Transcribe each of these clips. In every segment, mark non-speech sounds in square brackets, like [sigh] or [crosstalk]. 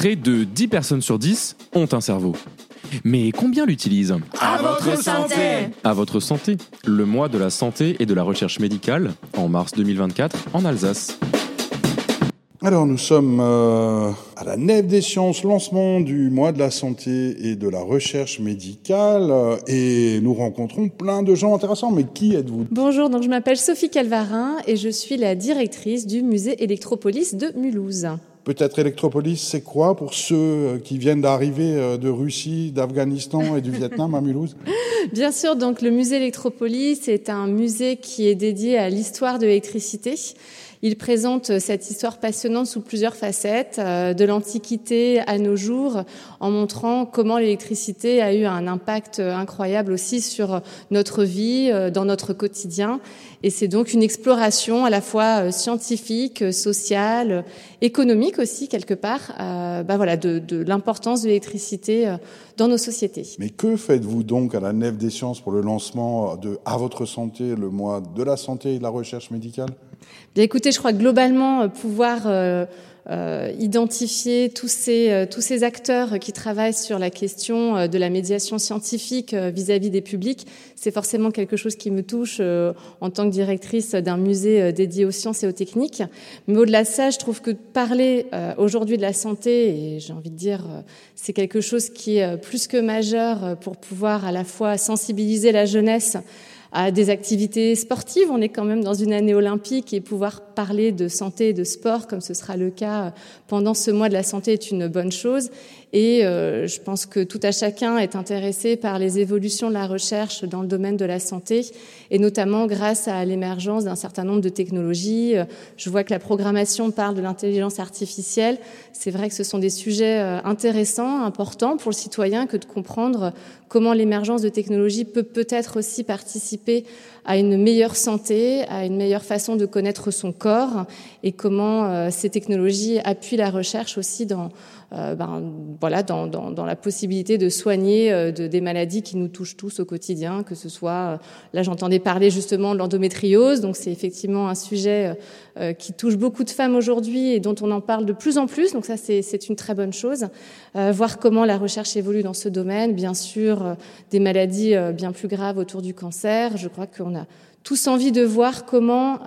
Près de 10 personnes sur 10 ont un cerveau. Mais combien l'utilisent? À votre santé À votre santé, le mois de la santé et de la recherche médicale, en mars 2024, en Alsace. Alors nous sommes euh, à la Nef des Sciences, lancement du mois de la santé et de la recherche médicale, euh, et nous rencontrons plein de gens intéressants. Mais qui êtes-vous? Bonjour, donc je m'appelle Sophie Calvarin et je suis la directrice du musée Electropolis de Mulhouse. Peut-être Electropolis, c'est quoi pour ceux euh, qui viennent d'arriver de Russie, d'Afghanistan et du Vietnam à Mulhouse? [laughs] Bien sûr, donc le musée Electropolis est un musée qui est dédié à l'histoire de l'électricité il présente cette histoire passionnante sous plusieurs facettes, euh, de l'Antiquité à nos jours, en montrant comment l'électricité a eu un impact incroyable aussi sur notre vie, euh, dans notre quotidien. Et c'est donc une exploration à la fois euh, scientifique, sociale, économique aussi quelque part, bah voilà, de, de l'importance de l'électricité dans nos sociétés. Mais que faites-vous donc à la Nef des Sciences pour le lancement de À votre santé, le mois de la santé et de la recherche médicale Bien écoutez, je crois globalement euh, pouvoir euh, euh, identifier tous ces, euh, tous ces acteurs qui travaillent sur la question euh, de la médiation scientifique vis-à-vis des publics, c'est forcément quelque chose qui me touche en tant que directrice d'un musée dédié aux sciences et aux techniques. Mais au-delà de ça, je trouve que parler aujourd'hui de la santé, et j'ai envie de dire, c'est quelque chose qui est plus que majeur pour pouvoir à la fois sensibiliser la jeunesse à des activités sportives. On est quand même dans une année olympique et pouvoir parler de santé et de sport, comme ce sera le cas pendant ce mois de la santé, est une bonne chose. Et euh, je pense que tout à chacun est intéressé par les évolutions de la recherche dans le domaine de la santé, et notamment grâce à l'émergence d'un certain nombre de technologies. Je vois que la programmation parle de l'intelligence artificielle. C'est vrai que ce sont des sujets euh, intéressants, importants pour le citoyen, que de comprendre comment l'émergence de technologies peut peut-être aussi participer à une meilleure santé, à une meilleure façon de connaître son corps, et comment euh, ces technologies appuient la recherche aussi dans euh, ben, voilà, dans, dans, la possibilité de soigner euh, de, des maladies qui nous touchent tous au quotidien, que ce soit, euh, là j'entendais parler justement de l'endométriose, donc c'est effectivement un sujet qui touche beaucoup de femmes aujourd'hui et dont on en parle de plus en plus, donc ça c'est une très bonne chose. voir comment la recherche évolue dans ce domaine, bien sûr des maladies bien plus graves autour du cancer, je crois qu'on a tous envie de voir comment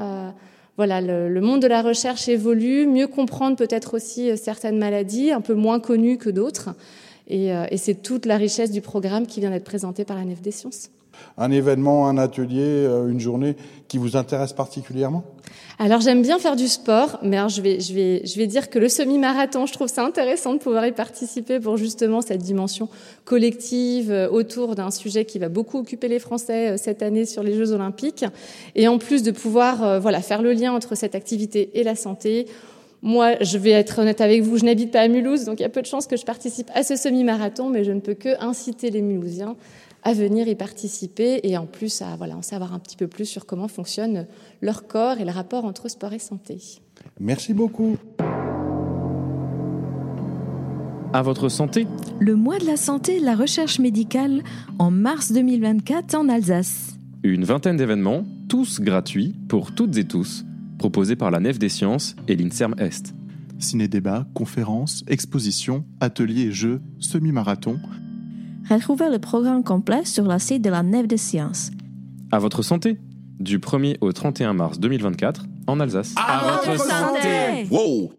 voilà, le, monde de la recherche évolue, mieux comprendre peut-être aussi euh, certaines maladies, un peu moins connues que d'autres. Et, euh, et c'est toute la richesse du programme qui vient d'être présenté par la Nef des Sciences un événement, un atelier, euh, une journée qui vous intéresse particulièrement? Alors j'aime bien faire du sport, mais je vais, dire que le semi-marathon, je trouve ça intéressant de pouvoir y participer pour justement cette dimension collective euh, autour d'un sujet qui va beaucoup occuper les Français euh, cette année sur les Jeux Olympiques, et en plus de pouvoir faire le lien entre cette activité et la santé. Moi, je vais être honnête avec vous, je n'habite pas à Mulhouse, donc il y a peu de chances que je participe à ce semi-marathon, mais je ne peux que inciter les Mulhousiens à venir y participer et en plus à voilà, en savoir un petit peu plus sur comment fonctionne leur corps et le rapport entre sport et santé. Merci beaucoup. À votre santé. Le mois de la santé et de la recherche médicale en mars 2024 en Alsace. Une vingtaine d'événements, tous gratuits pour toutes et tous, proposés par la Nef des Sciences et l'INSERM Est. Ciné-débats, conférences, expositions, ateliers et jeux, semi-marathon, Retrouvez le programme complet sur la site de la Nef des Sciences. À votre santé Du 1er au 31 mars 2024 en Alsace. À, votre santé, Wow